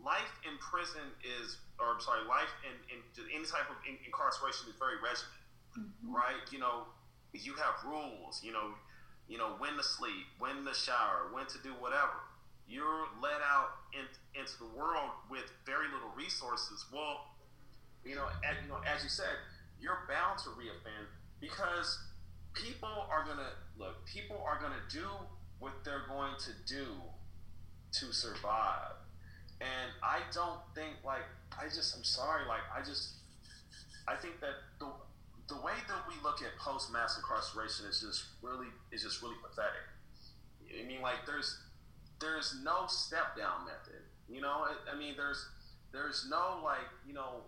life in prison is, or I'm sorry, life in, in any type of incarceration is very regimented, mm-hmm. right? You know, you have rules. You know, you know when to sleep, when to shower, when to do whatever. You're let out in, into the world with very little resources. Well, you know, as, you know, as you said, you're bound to reoffend because people are gonna look. People are gonna do what they're going to do to survive, and I don't think like I just. I'm sorry. Like I just. I think that the the way that we look at post mass incarceration is just really is just really pathetic. I mean, like there's there's no step down method. You know, I, I mean, there's there's no like you know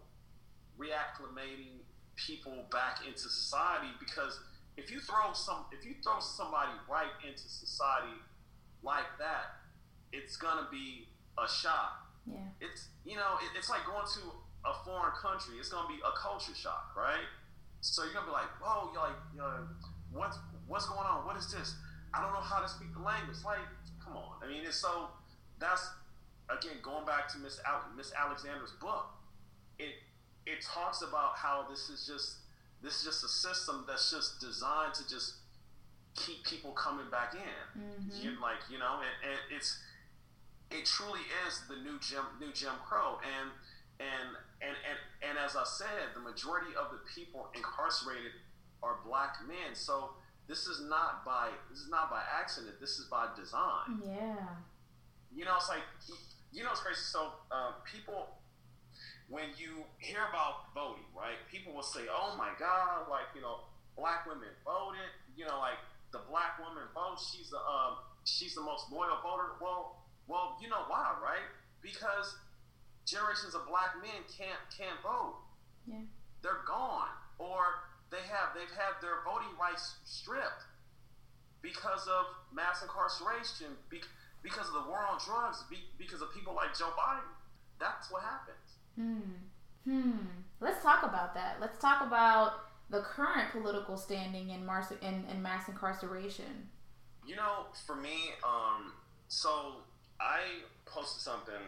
reacclimating people back into society because if you throw some if you throw somebody right into society like that, it's gonna be a shock. Yeah. It's you know it, it's like going to a foreign country. It's gonna be a culture shock, right? So you're gonna be like, whoa, you're like, you know, what's what's going on? What is this? I don't know how to speak the language. Like, come on. I mean, it's so that's again going back to Miss Al- Miss Alexander's book. It it talks about how this is just this is just a system that's just designed to just keep people coming back in. Mm-hmm. You, like you know, and, and it's it truly is the new Jim new Jim Crow and and and, and, and as I said, the majority of the people incarcerated are black men. So this is not by this is not by accident. This is by design. Yeah. You know, it's like you know, it's crazy. So um, people, when you hear about voting, right? People will say, "Oh my God!" Like you know, black women voted. You know, like the black woman votes. She's the um, she's the most loyal voter. Well, well, you know why, right? Because generations of black men can't can't vote. Yeah. They're gone, or they have they've had their voting rights stripped because of mass incarceration, because of the war on drugs, because of people like Joe Biden. That's what happens. Hmm. Hmm. Let's talk about that. Let's talk about the current political standing in, Mars- in, in mass incarceration. You know, for me, um, so I posted something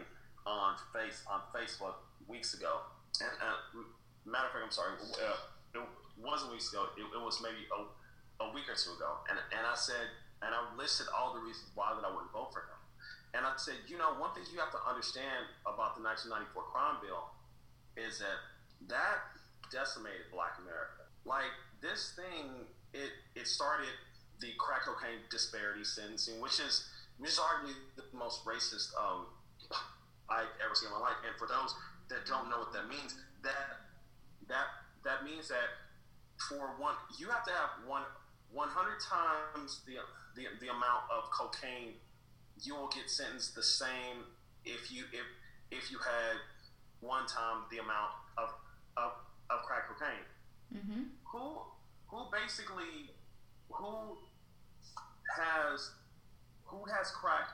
on face on Facebook weeks ago. And uh, matter of fact, I'm sorry, uh, it wasn't weeks ago. It, it was maybe a, a, week or two ago. And and I said, and I listed all the reasons why that I wouldn't vote for him. And I said, you know, one thing you have to understand about the 1994 crime bill is that that decimated Black America. Like this thing, it it started the crack cocaine disparity sentencing, which is which is arguably the most racist um, I've ever seen in my life. And for those that don't know what that means, that that that means that for one, you have to have one 100 times the, the the amount of cocaine you will get sentenced the same if you if if you had one time the amount of of, of crack cocaine. Mm-hmm. Who who basically who has who has crack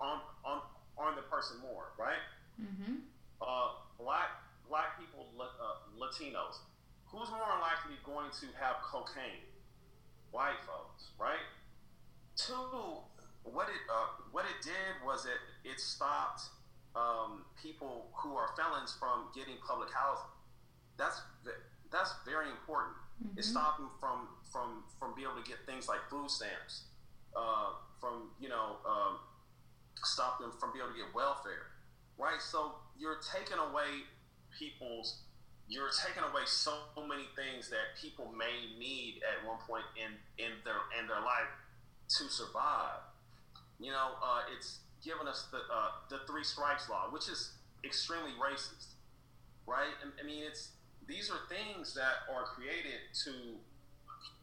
on on on the person more, right? Mm-hmm. Uh, black black people, uh, Latinos. Who's more likely going to have cocaine? White folks, right? Two, what it uh, what it did was it it stopped um, people who are felons from getting public housing. That's that's very important. Mm-hmm. It stopped them from from from being able to get things like food stamps uh, from you know um, stop them from being able to get welfare, right? So you're taking away people's you're taking away so many things that people may need at one point in in their in their life to survive. You know, uh, it's given us the uh, the three strikes law, which is extremely racist, right? I, I mean, it's these are things that are created to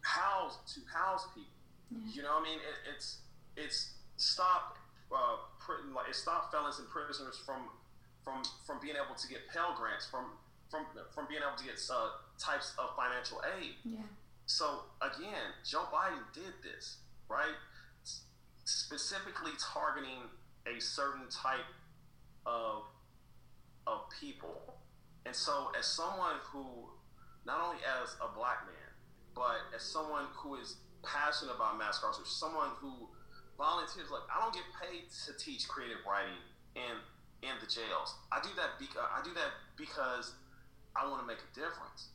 house to house people. You know, what I mean, it, it's it's stop uh, like it stop felons and prisoners from from from being able to get Pell grants, from from from being able to get uh, types of financial aid. Yeah. So again, Joe Biden did this, right? S- specifically targeting a certain type of of people. And so as someone who not only as a black man, but as someone who is passionate about mass incarceration, someone who volunteers. Like I don't get paid to teach creative writing in in the jails. I do that because I do that because I want to make a difference.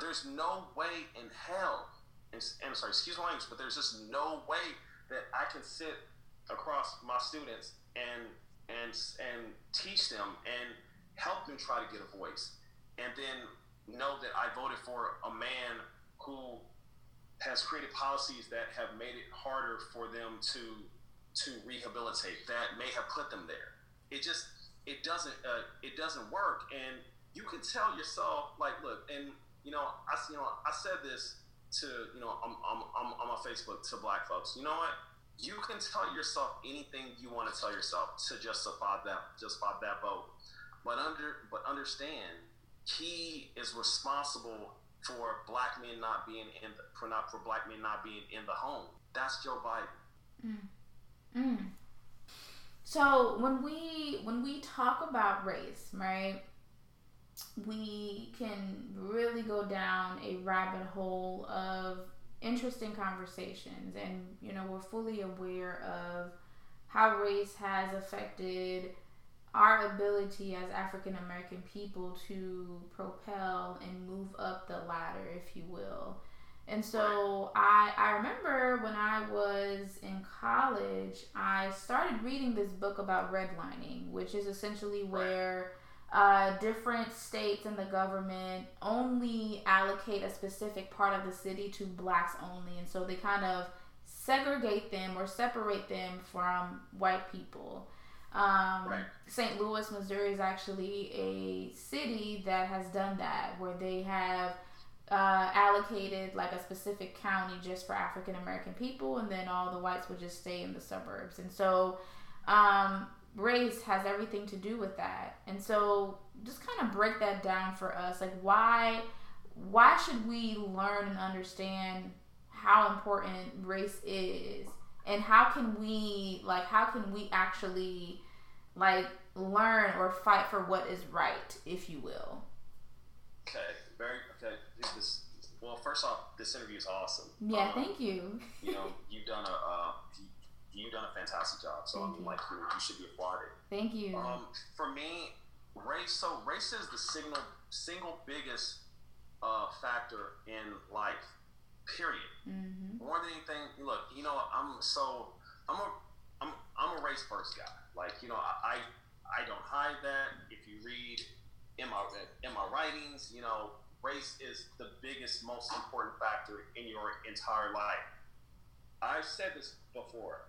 There's no way in hell, and, and sorry, excuse my language, but there's just no way that I can sit across my students and and and teach them and help them try to get a voice, and then know that I voted for a man who has created policies that have made it harder for them to to rehabilitate that may have put them there. It just it doesn't uh, it doesn't work, and you can tell yourself like, look, and you know, I you know I said this to you know I'm, I'm, I'm on my Facebook to black folks. You know what? You can tell yourself anything you want to tell yourself to justify that justify that vote, but under but understand he is responsible for black men not being in the, for not for black men not being in the home. That's Joe Biden. Mm. Mm. So when we when we talk about race, right? We can really go down a rabbit hole of interesting conversations and you know we're fully aware of how race has affected our ability as African American people to propel and move up the ladder, if you will. And so I, I remember when I was in college, I started reading this book about redlining, which is essentially where uh, different states and the government only allocate a specific part of the city to blacks only. And so they kind of segregate them or separate them from white people. Um, right. St. Louis, Missouri is actually a city that has done that, where they have uh, allocated like a specific county just for African American people, and then all the whites would just stay in the suburbs. And so, um, race has everything to do with that. And so, just kind of break that down for us. Like, why, why should we learn and understand how important race is? and how can we like how can we actually like learn or fight for what is right if you will okay very okay this well first off this interview is awesome yeah um, thank you you know you've done a uh, you've done a fantastic job so thank i mean like you, you should be applauded thank you um for me race so race is the signal single biggest uh, factor in life period. Mm-hmm. More than anything, look, you know, I'm so I'm a I'm I'm a race first guy. Like you know, I I don't hide that. If you read in my in my writings, you know, race is the biggest, most important factor in your entire life. I've said this before.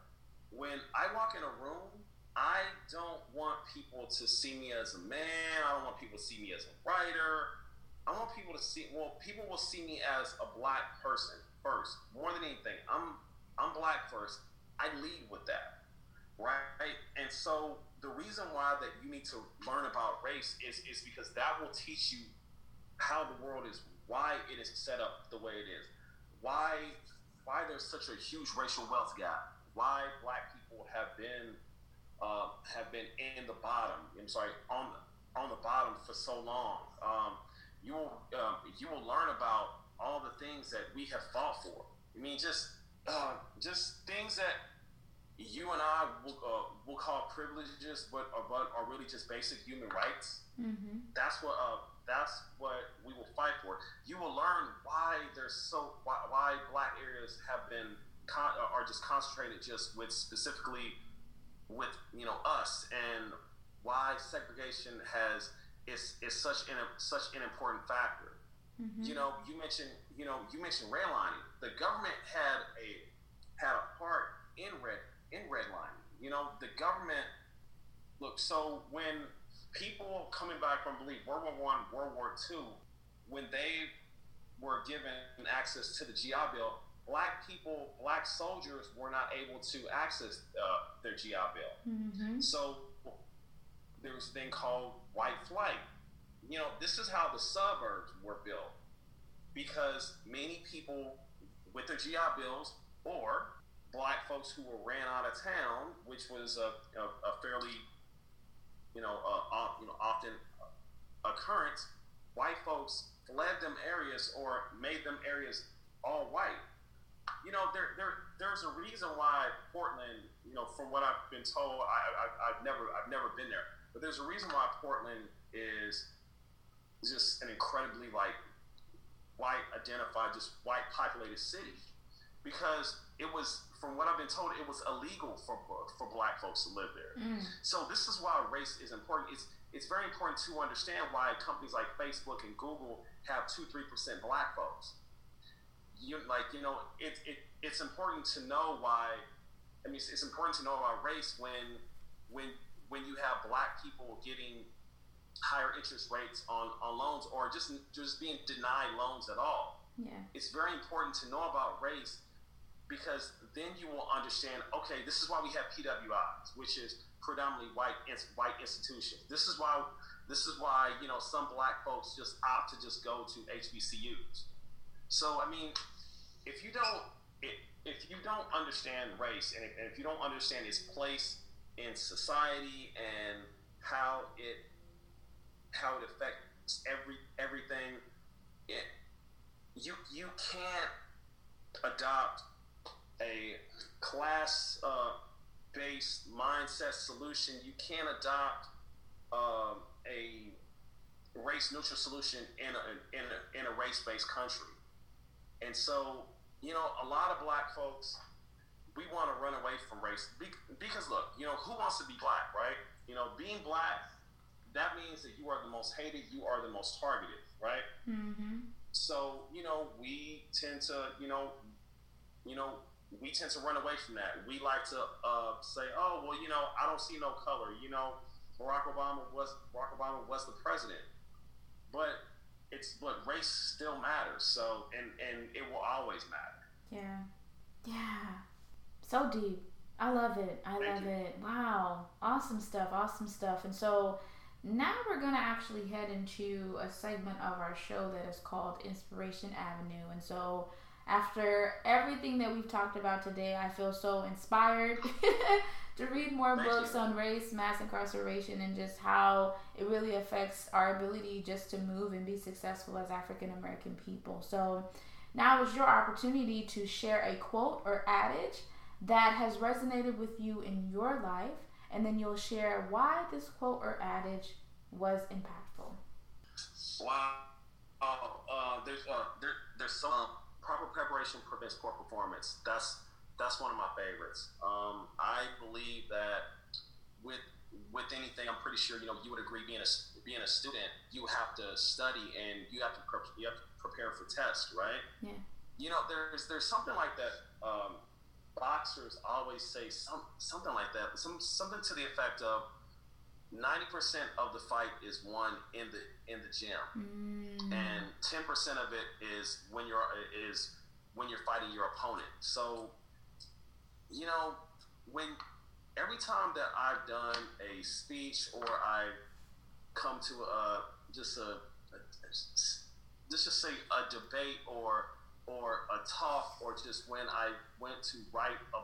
When I walk in a room, I don't want people to see me as a man. I don't want people to see me as a writer. I want people to see. Well, people will see me as a black person first, more than anything. I'm I'm black first. I lead with that, right? And so the reason why that you need to learn about race is is because that will teach you how the world is, why it is set up the way it is, why why there's such a huge racial wealth gap, why black people have been uh, have been in the bottom. I'm sorry, on the on the bottom for so long. Um, you will um, you will learn about all the things that we have fought for. I mean, just uh, just things that you and I will, uh, will call privileges, but are, but are really just basic human rights. Mm-hmm. That's what uh, that's what we will fight for. You will learn why there's so why, why black areas have been con- are just concentrated just with specifically with you know us and why segregation has is is such an such an important factor. Mm-hmm. You know, you mentioned you know you mentioned redlining. The government had a had a part in red in redlining. You know, the government look. So when people coming back from believe World War One, World War Two, when they were given access to the GI Bill, black people, black soldiers were not able to access uh, their GI Bill. Mm-hmm. So there was a thing called white flight. You know, this is how the suburbs were built because many people with their GI Bills or black folks who were ran out of town, which was a, a, a fairly, you know, uh, you know, often occurrence, white folks fled them areas or made them areas all white you know, there, there, there's a reason why Portland, you know, from what I've been told, I, I, I've never, I've never been there, but there's a reason why Portland is just an incredibly like white identified, just white populated city, because it was, from what I've been told, it was illegal for for black folks to live there. Mm. So this is why race is important. It's it's very important to understand why companies like Facebook and Google have two, three percent black folks you like you know it, it it's important to know why I mean it's, it's important to know about race when when when you have black people getting higher interest rates on, on loans or just just being denied loans at all. Yeah. It's very important to know about race because then you will understand okay this is why we have PWIs which is predominantly white white institutions. This is why this is why you know some black folks just opt to just go to HBCUs. So I mean if you don't if you don't understand race and if you don't understand its place in society and how it how it affects every everything it, you you can't adopt a class uh, based mindset solution. You can't adopt um, a race neutral solution in a, in a, in a race based country. And so you know, a lot of black folks, we want to run away from race because look, you know, who wants to be black, right? You know, being black, that means that you are the most hated, you are the most targeted, right? Mm-hmm. So, you know, we tend to, you know, you know, we tend to run away from that. We like to uh, say, "Oh, well, you know, I don't see no color." You know, Barack Obama was Barack Obama was the president, but it's but race still matters. So and and it will always matter. Yeah, yeah, so deep. I love it. I Thank love you. it. Wow, awesome stuff. Awesome stuff. And so now we're gonna actually head into a segment of our show that is called Inspiration Avenue. And so after everything that we've talked about today, I feel so inspired to read more Thank books you. on race, mass incarceration, and just how it really affects our ability just to move and be successful as African American people. So now is your opportunity to share a quote or adage that has resonated with you in your life, and then you'll share why this quote or adage was impactful. Wow. Uh, uh, there's uh, there, there's some proper preparation prevents poor performance. That's that's one of my favorites. Um, I believe that with with anything, I'm pretty sure you know you would agree. Being a being a student, you have to study and you have to pre- you have to prepare for tests, right? Yeah. You know, there's there's something like that. Um, boxers always say some something like that. Some something to the effect of ninety percent of the fight is won in the in the gym, mm. and ten percent of it is when you're is when you're fighting your opponent. So you know, when every time that I've done a speech or I come to a just a, a, let's just say a debate or or a talk or just when I went to write a,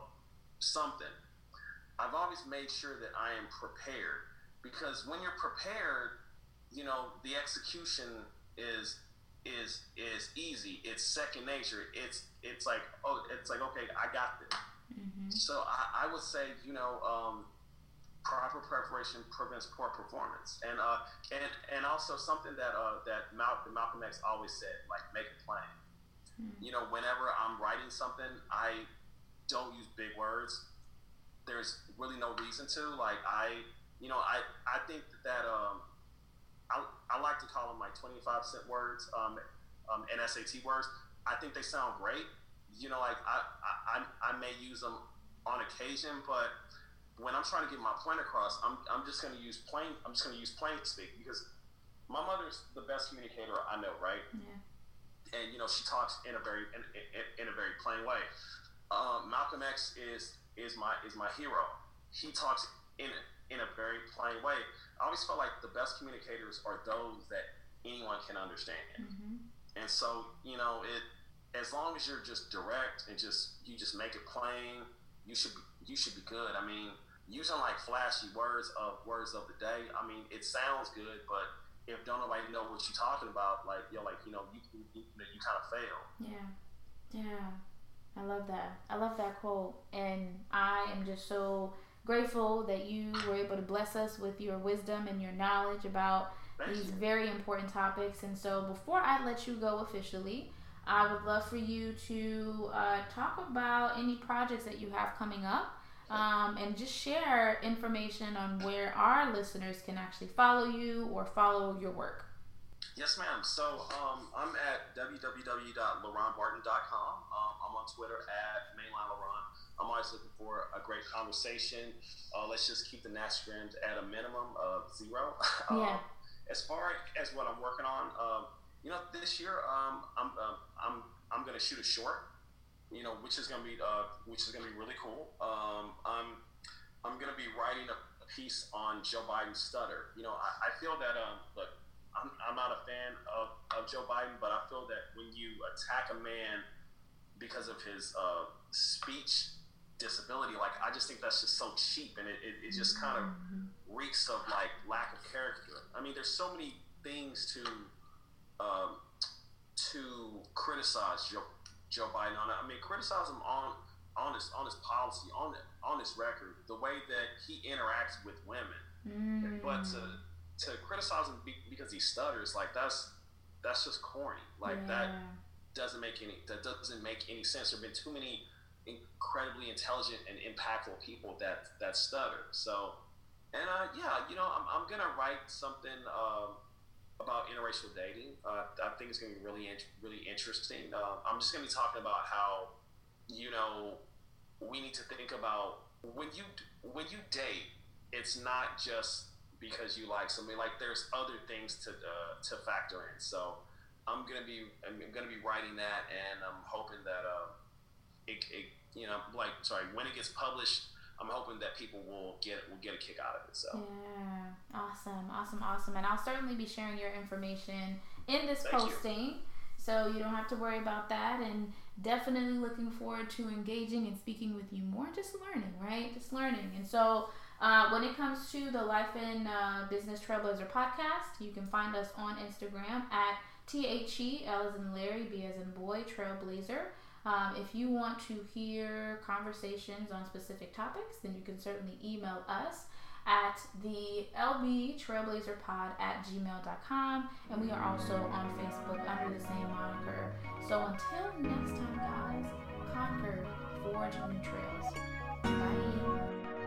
something, I've always made sure that I am prepared because when you're prepared, you know the execution is is is easy. It's second nature. It's it's like oh, it's like okay, I got this. Mm-hmm. So I, I, would say, you know, um, proper preparation prevents poor performance, and uh, and and also something that uh, that Malcolm, Malcolm X always said, like make a plan. Mm-hmm. You know, whenever I'm writing something, I don't use big words. There's really no reason to. Like I, you know, I I think that, um, I, I like to call them like 25 cent words, um, um, and SAT words. I think they sound great. You know, like I, I, I may use them on occasion, but when I'm trying to get my point across, I'm, I'm just going to use plain. I'm just going to use plain speak because my mother's the best communicator I know, right? Yeah. And you know, she talks in a very in, in, in a very plain way. Um, Malcolm X is is my is my hero. He talks in in a very plain way. I always felt like the best communicators are those that anyone can understand. Mm-hmm. And so, you know, it as long as you're just direct and just you just make it plain, you should be, you should be good. I mean, using like flashy words of words of the day. I mean, it sounds good, but if don't nobody know what you're talking about, like you're like you know you you, you, you kind of fail. Yeah, yeah. I love that. I love that quote, and I am just so grateful that you were able to bless us with your wisdom and your knowledge about Thank these you. very important topics. And so, before I let you go officially, I would love for you to uh, talk about any projects that you have coming up um, and just share information on where our listeners can actually follow you or follow your work. Yes, ma'am. So um, I'm at www.leronbarton.com. Um, I'm on Twitter at mainlinelaron. I'm always looking for a great conversation. Uh, let's just keep the Nastrand at a minimum of zero. yeah. Um, as far as what I'm working on, um, you know, this year um, I'm um, I'm I'm going to shoot a short you know, which is gonna be uh, which is gonna be really cool. Um, I'm I'm gonna be writing a, piece on Joe Biden's stutter. You know, I, I feel that um, look, I'm, I'm not a fan of, of Joe Biden, but I feel that when you attack a man because of his uh, speech disability, like I just think that's just so cheap, and it, it, it just kind of mm-hmm. reeks of like lack of character. I mean, there's so many things to criticize Joe Joe Biden on it. I mean, criticize him on on his on his policy, on on his record, the way that he interacts with women. Mm. But to to criticize him because he stutters, like that's that's just corny. Like yeah. that doesn't make any that doesn't make any sense. There've been too many incredibly intelligent and impactful people that that stutter. So, and uh, yeah, you know, I'm, I'm gonna write something. Um, about interracial dating. Uh, I think it's going to be really, really interesting. Uh, I'm just going to be talking about how, you know, we need to think about when you when you date, it's not just because you like somebody. Like there's other things to uh, to factor in. So I'm gonna be I'm gonna be writing that, and I'm hoping that uh, it, it you know like sorry when it gets published I'm hoping that people will get will get a kick out of it. So yeah, awesome, awesome, awesome, and I'll certainly be sharing your information in this Thank posting. You. So you don't have to worry about that, and definitely looking forward to engaging and speaking with you more. Just learning, right? Just learning. And so uh, when it comes to the Life and uh, Business Trailblazer podcast, you can find us on Instagram at T H E L as in Larry, B as in boy, Trailblazer. Um, if you want to hear conversations on specific topics, then you can certainly email us at the LB Trailblazer Pod at gmail.com. And we are also on Facebook under the same moniker. So until next time, guys, conquer, forge new trails. Bye.